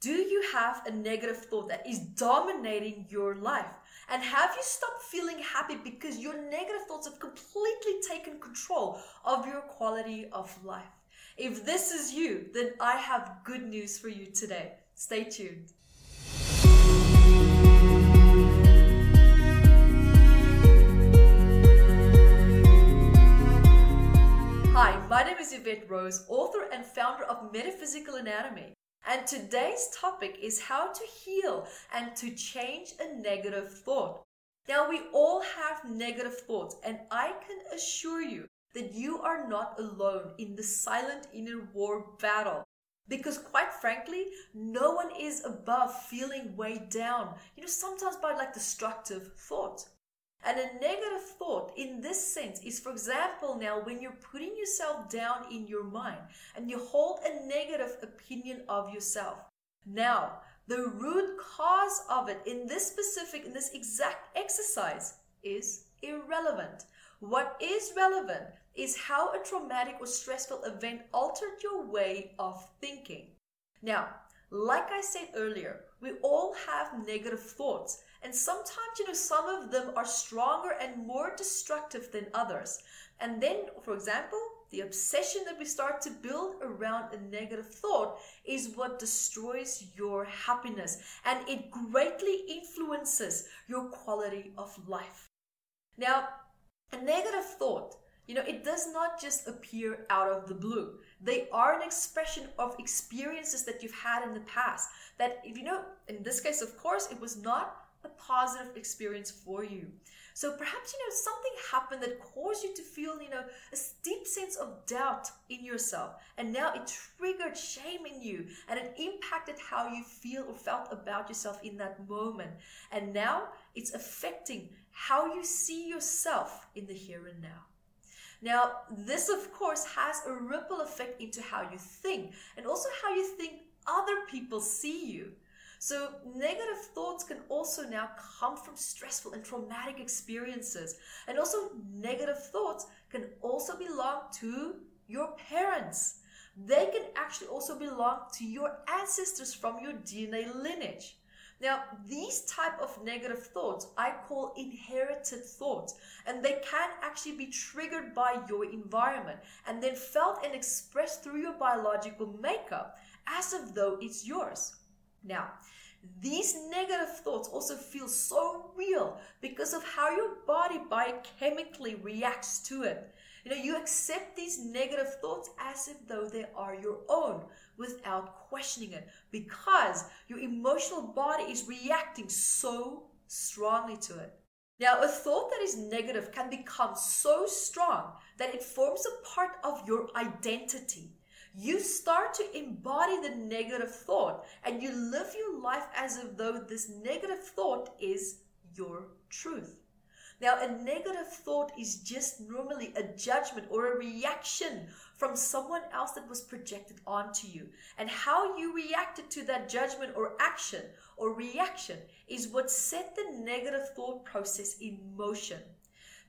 Do you have a negative thought that is dominating your life? And have you stopped feeling happy because your negative thoughts have completely taken control of your quality of life? If this is you, then I have good news for you today. Stay tuned. Hi, my name is Yvette Rose, author and founder of Metaphysical Anatomy. And today's topic is how to heal and to change a negative thought. Now, we all have negative thoughts, and I can assure you that you are not alone in the silent inner war battle. Because, quite frankly, no one is above feeling weighed down, you know, sometimes by like destructive thoughts. And a negative thought in this sense is, for example, now when you're putting yourself down in your mind and you hold a negative opinion of yourself. Now, the root cause of it in this specific, in this exact exercise is irrelevant. What is relevant is how a traumatic or stressful event altered your way of thinking. Now, like I said earlier, we all have negative thoughts and sometimes, you know, some of them are stronger and more destructive than others. And then, for example, the obsession that we start to build around a negative thought is what destroys your happiness and it greatly influences your quality of life. Now, a negative thought, you know, it does not just appear out of the blue. They are an expression of experiences that you've had in the past. That, if you know, in this case, of course, it was not a positive experience for you. So perhaps, you know, something happened that caused you to feel, you know, a deep sense of doubt in yourself. And now it triggered shame in you and it impacted how you feel or felt about yourself in that moment. And now it's affecting how you see yourself in the here and now. Now, this of course has a ripple effect into how you think and also how you think other people see you. So, negative thoughts can also now come from stressful and traumatic experiences. And also, negative thoughts can also belong to your parents. They can actually also belong to your ancestors from your DNA lineage. Now, these type of negative thoughts I call inherited thoughts, and they can actually be triggered by your environment and then felt and expressed through your biological makeup as if though it's yours. Now, these negative thoughts also feel so real because of how your body biochemically reacts to it. You know, you accept these negative thoughts as if though they are your own without questioning it because your emotional body is reacting so strongly to it. Now, a thought that is negative can become so strong that it forms a part of your identity you start to embody the negative thought and you live your life as if though this negative thought is your truth. Now, a negative thought is just normally a judgment or a reaction from someone else that was projected onto you. And how you reacted to that judgment or action or reaction is what set the negative thought process in motion.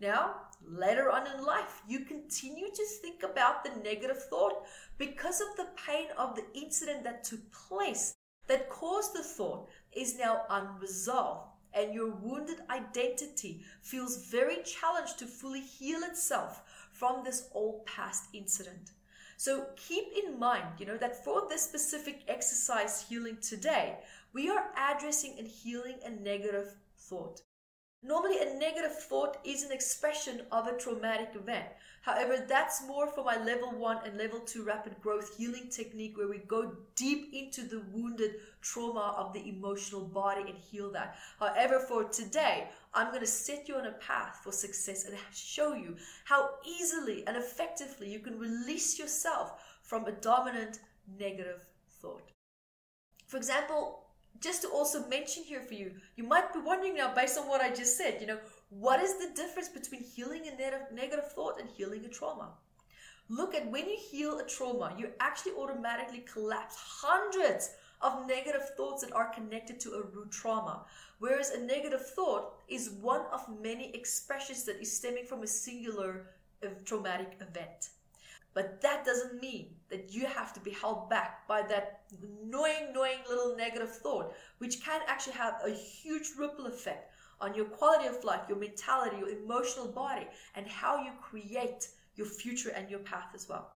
Now, later on in life, you continue to think about the negative thought because of the pain of the incident that took place that caused the thought is now unresolved. And your wounded identity feels very challenged to fully heal itself from this old past incident. So keep in mind, you know, that for this specific exercise healing today, we are addressing and healing a negative thought. Normally, a negative thought is an expression of a traumatic event. However, that's more for my level one and level two rapid growth healing technique where we go deep into the wounded trauma of the emotional body and heal that. However, for today, I'm going to set you on a path for success and show you how easily and effectively you can release yourself from a dominant negative thought. For example, just to also mention here for you, you might be wondering now, based on what I just said, you know, what is the difference between healing a negative thought and healing a trauma? Look at when you heal a trauma, you actually automatically collapse hundreds of negative thoughts that are connected to a root trauma. Whereas a negative thought is one of many expressions that is stemming from a singular uh, traumatic event. But that doesn't mean that you have to be held back by that annoying, annoying little negative thought, which can actually have a huge ripple effect on your quality of life, your mentality, your emotional body, and how you create your future and your path as well.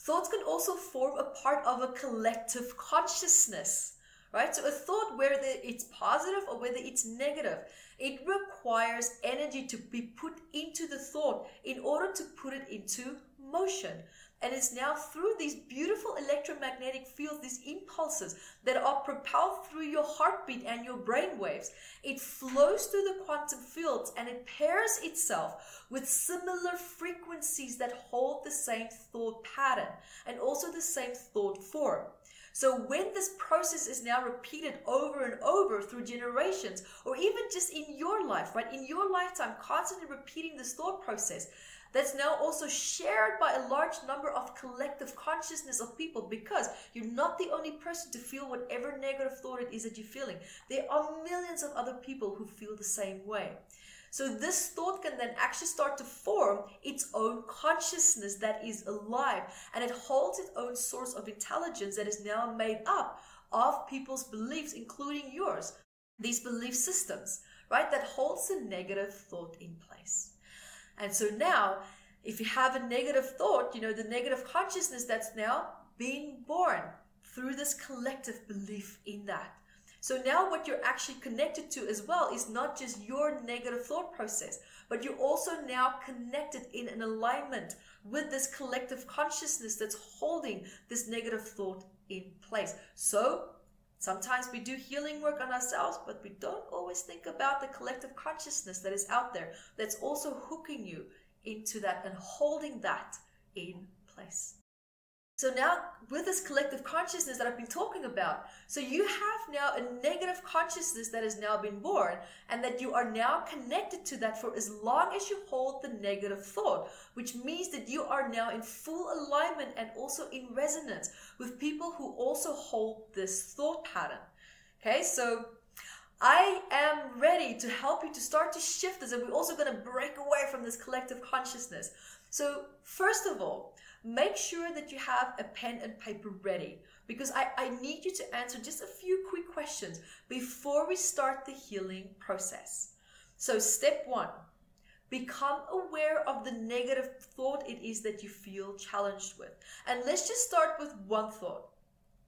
Thoughts can also form a part of a collective consciousness, right? So a thought, whether it's positive or whether it's negative, it requires energy to be put into the thought in order to put it into motion. And it's now through these beautiful electromagnetic fields, these impulses that are propelled through your heartbeat and your brain waves. It flows through the quantum fields and it pairs itself with similar frequencies that hold the same thought pattern and also the same thought form. So when this process is now repeated over and over through generations, or even just in your life, right? In your lifetime, constantly repeating this thought process, that's now also shared by a large number of collective consciousness of people because you're not the only person to feel whatever negative thought it is that you're feeling. There are millions of other people who feel the same way. So this thought can then actually start to form its own consciousness that is alive and it holds its own source of intelligence that is now made up of people's beliefs, including yours. These belief systems, right, that holds the negative thought in place. And so now, if you have a negative thought, you know, the negative consciousness that's now being born through this collective belief in that. So now what you're actually connected to as well is not just your negative thought process, but you're also now connected in an alignment with this collective consciousness that's holding this negative thought in place. So Sometimes we do healing work on ourselves, but we don't always think about the collective consciousness that is out there that's also hooking you into that and holding that in place. So now, with this collective consciousness that I've been talking about, so you have now a negative consciousness that has now been born, and that you are now connected to that for as long as you hold the negative thought, which means that you are now in full alignment and also in resonance with people who also hold this thought pattern. Okay, so I am ready to help you to start to shift this, and we're also going to break away from this collective consciousness. So, first of all, make sure that you have a pen and paper ready because I, I need you to answer just a few quick questions before we start the healing process. So, step one become aware of the negative thought it is that you feel challenged with. And let's just start with one thought.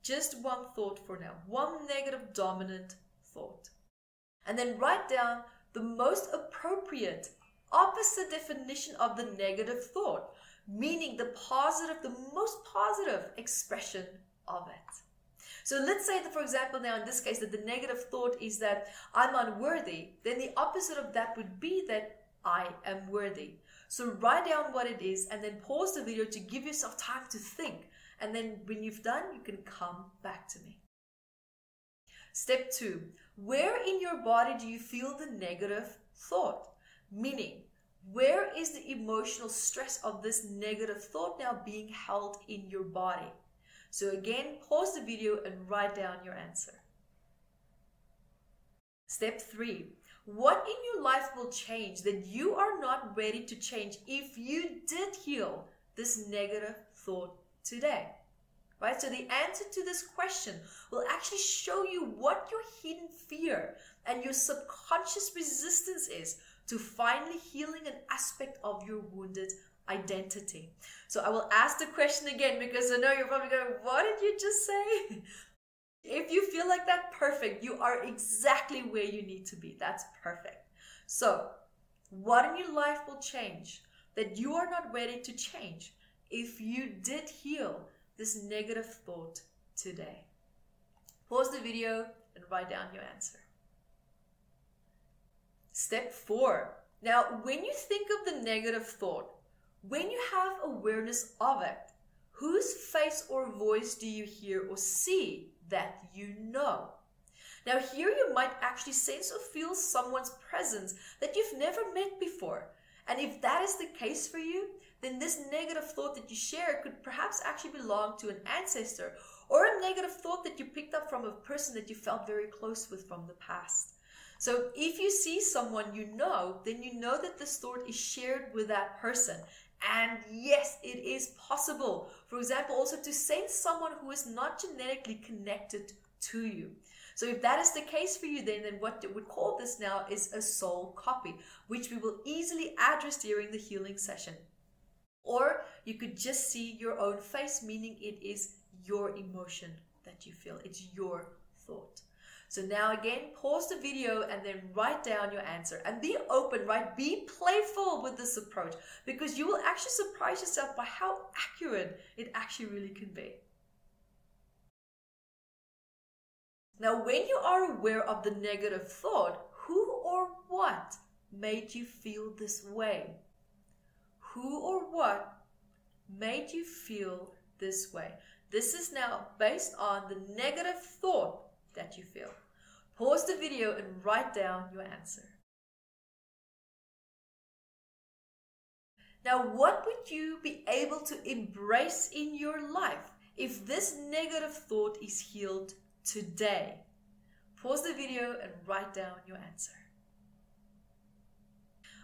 Just one thought for now. One negative dominant thought. And then write down the most appropriate opposite definition of the negative thought meaning the positive, the most positive expression of it. So let's say that, for example, now in this case, that the negative thought is that I'm unworthy, then the opposite of that would be that I am worthy. So write down what it is and then pause the video to give yourself time to think. And then when you've done, you can come back to me. Step two, where in your body do you feel the negative thought? Meaning, where is the emotional stress of this negative thought now being held in your body? So again, pause the video and write down your answer. Step three, what in your life will change that you are not ready to change if you did heal this negative thought today? Right? So the answer to this question will actually show you what your hidden fear and your subconscious resistance is to finally healing an aspect of your wounded identity. So I will ask the question again because I know you're probably going, What did you just say? if you feel like that, perfect. You are exactly where you need to be. That's perfect. So, what in your life will change that you are not ready to change if you did heal this negative thought today? Pause the video and write down your answer. Step four. Now, when you think of the negative thought, when you have awareness of it, whose face or voice do you hear or see that you know? Now, here you might actually sense or feel someone's presence that you've never met before. And if that is the case for you, then this negative thought that you share could perhaps actually belong to an ancestor or a negative thought that you picked up from a person that you felt very close with from the past. So if you see someone you know, then you know that this thought is shared with that person And yes, it is possible. For example, also to send someone who is not genetically connected to you. So if that is the case for you, then, then what we would call this now is a soul copy, which we will easily address during the healing session. Or you could just see your own face, meaning it is your emotion that you feel. It's your thought. So now again, pause the video and then write down your answer and be open, right? Be playful with this approach because you will actually surprise yourself by how accurate it actually really can be. Now, when you are aware of the negative thought, who or what made you feel this way? Who or what made you feel this way? This is now based on the negative thought that you feel. Pause the video and write down your answer. Now, what would you be able to embrace in your life if this negative thought is healed today? Pause the video and write down your answer.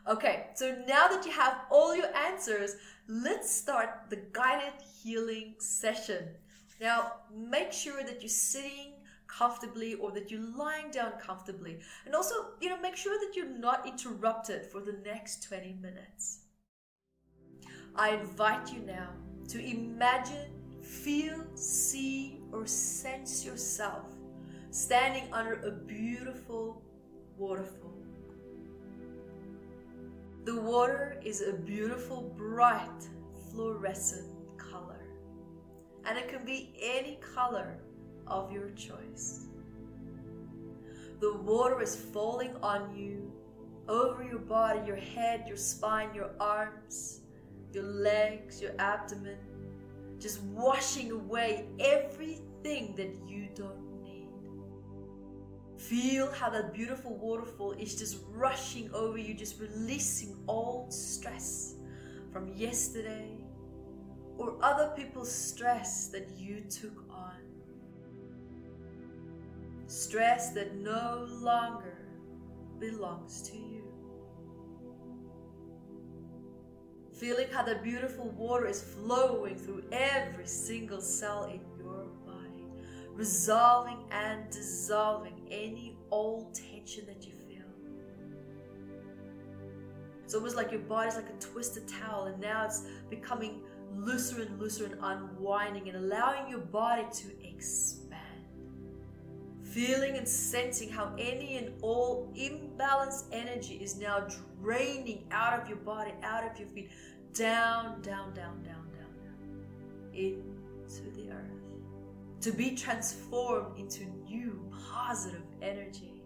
Okay, so now that you have all your answers, let's start the guided healing session. Now, make sure that you're sitting comfortably or that you're lying down comfortably. And also, you know, make sure that you're not interrupted for the next 20 minutes. I invite you now to imagine, feel, see, or sense yourself standing under a beautiful waterfall. The water is a beautiful, bright, fluorescent color. And it can be any color of your choice. The water is falling on you, over your body, your head, your spine, your arms, your legs, your abdomen, just washing away everything that you don't need. Feel how that beautiful waterfall is just rushing over you, just releasing all stress from yesterday or other people's stress that you took stress that no longer belongs to you. Feeling how the beautiful water is flowing through every single cell in your body, resolving and dissolving any old tension that you feel. It's almost like your body's like a twisted towel, and now it's becoming looser and looser and unwinding and allowing your body to expand feeling and sensing how any and all imbalanced energy is now draining out of your body, out of your feet, down, down, down, down, down, down, into the earth. To be transformed into new positive energy.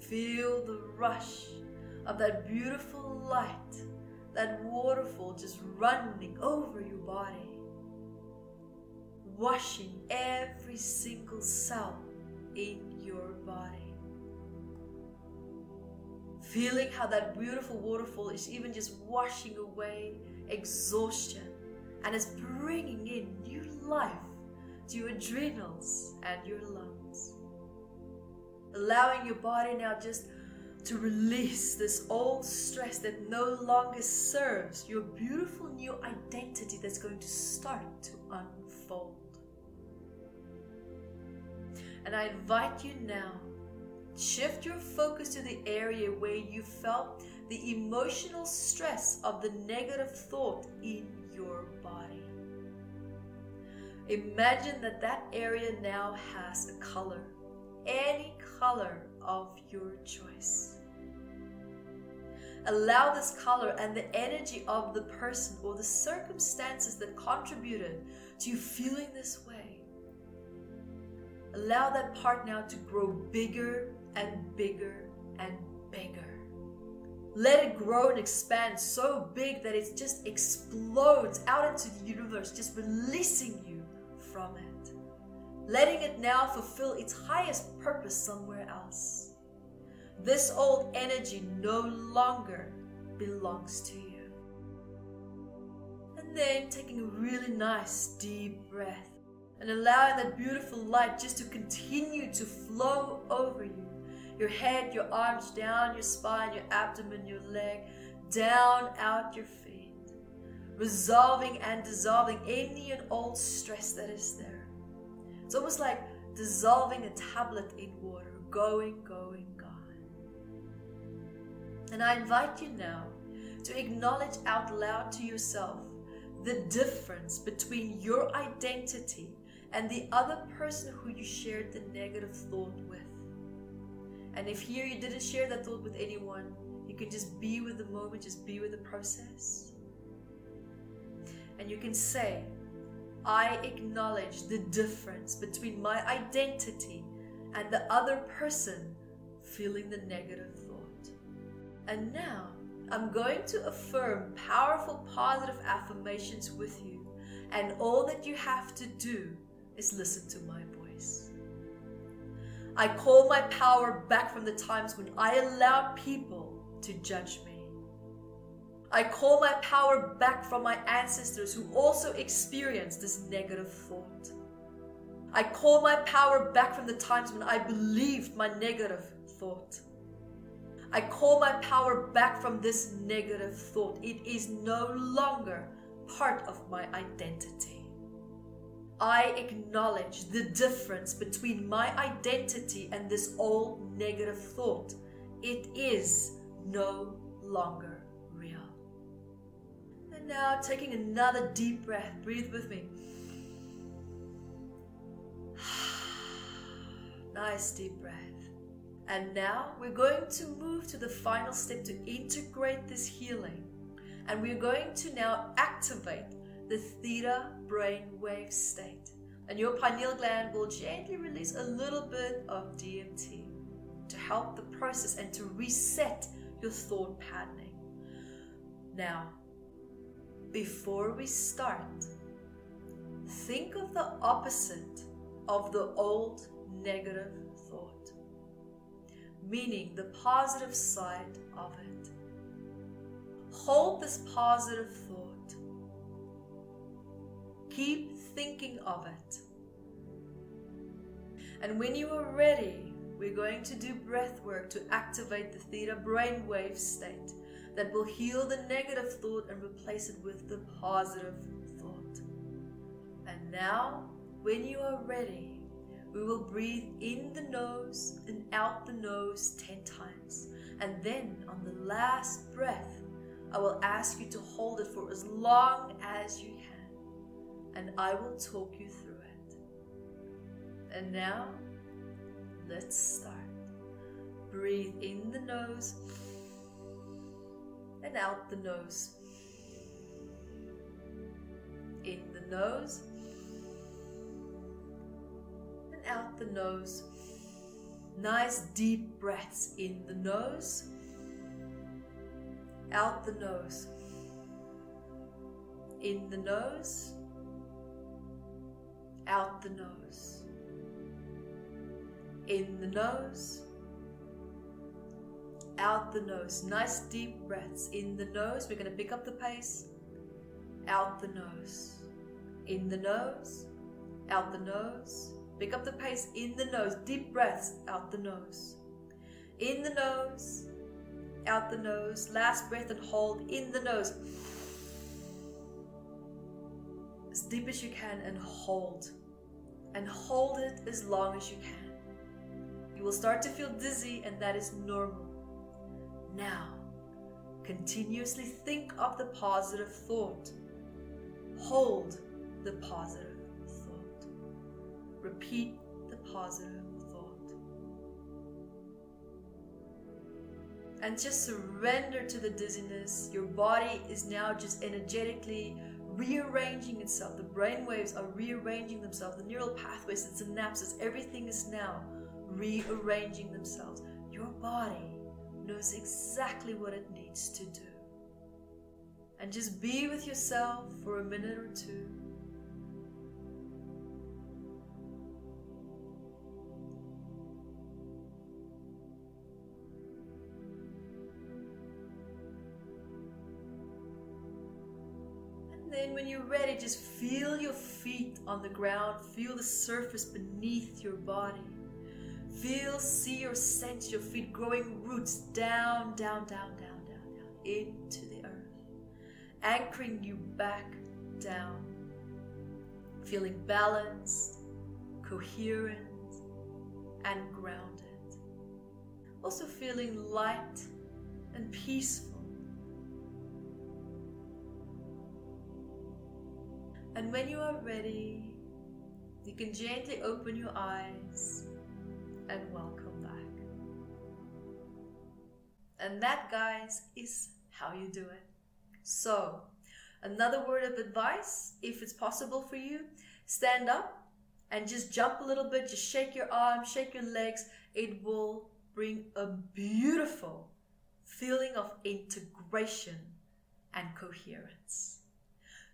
Feel the rush of that beautiful light, that waterfall just running over your body washing every single cell in your body. Feeling how that beautiful waterfall is even just washing away exhaustion and is bringing in new life to your adrenals and your lungs. Allowing your body now just to release this old stress that no longer serves your beautiful new identity that's going to start to unfold. And I invite you now, shift your focus to the area where you felt the emotional stress of the negative thought in your body. Imagine that that area now has a color, any color of your choice. Allow this color and the energy of the person or the circumstances that contributed to you feeling this Allow that part now to grow bigger and bigger and bigger. Let it grow and expand so big that it just explodes out into the universe, just releasing you from it. Letting it now fulfill its highest purpose somewhere else. This old energy no longer belongs to you. And then taking a really nice deep breath and allowing that beautiful light just to continue to flow over you. Your head, your arms, down your spine, your abdomen, your leg, down out your feet, resolving and dissolving any and all stress that is there. It's almost like dissolving a tablet in water, going, going, gone. And I invite you now to acknowledge out loud to yourself the difference between your identity and the other person who you shared the negative thought with. And if here you didn't share that thought with anyone, you can just be with the moment, just be with the process. And you can say, I acknowledge the difference between my identity and the other person feeling the negative thought. And now I'm going to affirm powerful positive affirmations with you, and all that you have to do is listen to my voice. I call my power back from the times when I allowed people to judge me. I call my power back from my ancestors who also experienced this negative thought. I call my power back from the times when I believed my negative thought. I call my power back from this negative thought. It is no longer part of my identity. I acknowledge the difference between my identity and this old negative thought. It is no longer real. And now, taking another deep breath, breathe with me. nice deep breath. And now we're going to move to the final step to integrate this healing. And we're going to now activate the theta brainwave state. And your pineal gland will gently release a little bit of DMT to help the process and to reset your thought patterning. Now, before we start, think of the opposite of the old negative thought, meaning the positive side of it. Hold this positive thought. Keep thinking of it. And when you are ready, we're going to do breath work to activate the theta brainwave state that will heal the negative thought and replace it with the positive thought. And now, when you are ready, we will breathe in the nose and out the nose 10 times. And then on the last breath, I will ask you to hold it for as long as you can. And I will talk you through it. And now, let's start. Breathe in the nose and out the nose. In the nose and out the nose. Nice deep breaths in the nose, out the nose. In the nose, out the nose. In the nose, out the nose. Nice deep breaths. In the nose, we're going to pick up the pace. Out the nose. In the nose, out the nose. Pick up the pace in the nose. Deep breaths out the nose. In the nose, out the nose. Last breath and hold in the nose. As deep as you can and hold. And hold it as long as you can. You will start to feel dizzy, and that is normal. Now, continuously think of the positive thought. Hold the positive thought. Repeat the positive thought. And just surrender to the dizziness. Your body is now just energetically rearranging itself. The brain waves are rearranging themselves. The neural pathways and synapses, everything is now rearranging themselves. Your body knows exactly what it needs to do. And just be with yourself for a minute or two. When you're ready, just feel your feet on the ground, feel the surface beneath your body. Feel, see, or sense your feet growing roots down, down, down, down, down, down into the earth. anchoring you back down, feeling balanced, coherent, and grounded. Also feeling light and peaceful. And when you are ready, you can gently open your eyes and welcome back. And that, guys, is how you do it. So, another word of advice if it's possible for you, stand up and just jump a little bit, just shake your arms, shake your legs. It will bring a beautiful feeling of integration and coherence.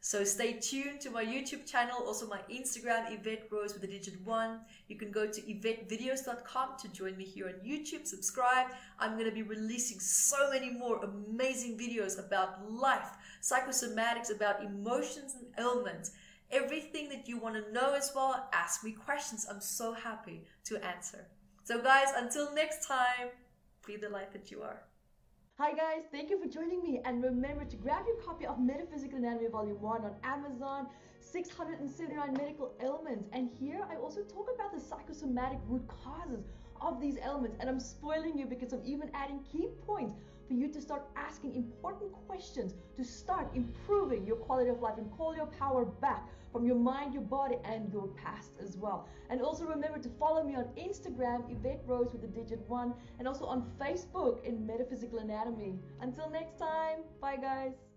So stay tuned to my YouTube channel, also my Instagram, Yvette Rose with the digit one. You can go to YvetteVideos.com to join me here on YouTube. Subscribe. I'm going to be releasing so many more amazing videos about life, psychosomatics, about emotions and ailments. Everything that you want to know as well, ask me questions. I'm so happy to answer. So, guys, until next time, be the light that you are. Hi guys, thank you for joining me and remember to grab your copy of Metaphysical Anatomy Volume 1 on Amazon, 679 medical ailments. And here I also talk about the psychosomatic root causes of these ailments and I'm spoiling you because I'm even adding key points for you to start asking important questions to start improving your quality of life and call your power back from your mind, your body, and your past as well. And also remember to follow me on Instagram, Yvette Rose with the digit one, and also on Facebook in Metaphysical Anatomy. Until next time, bye guys.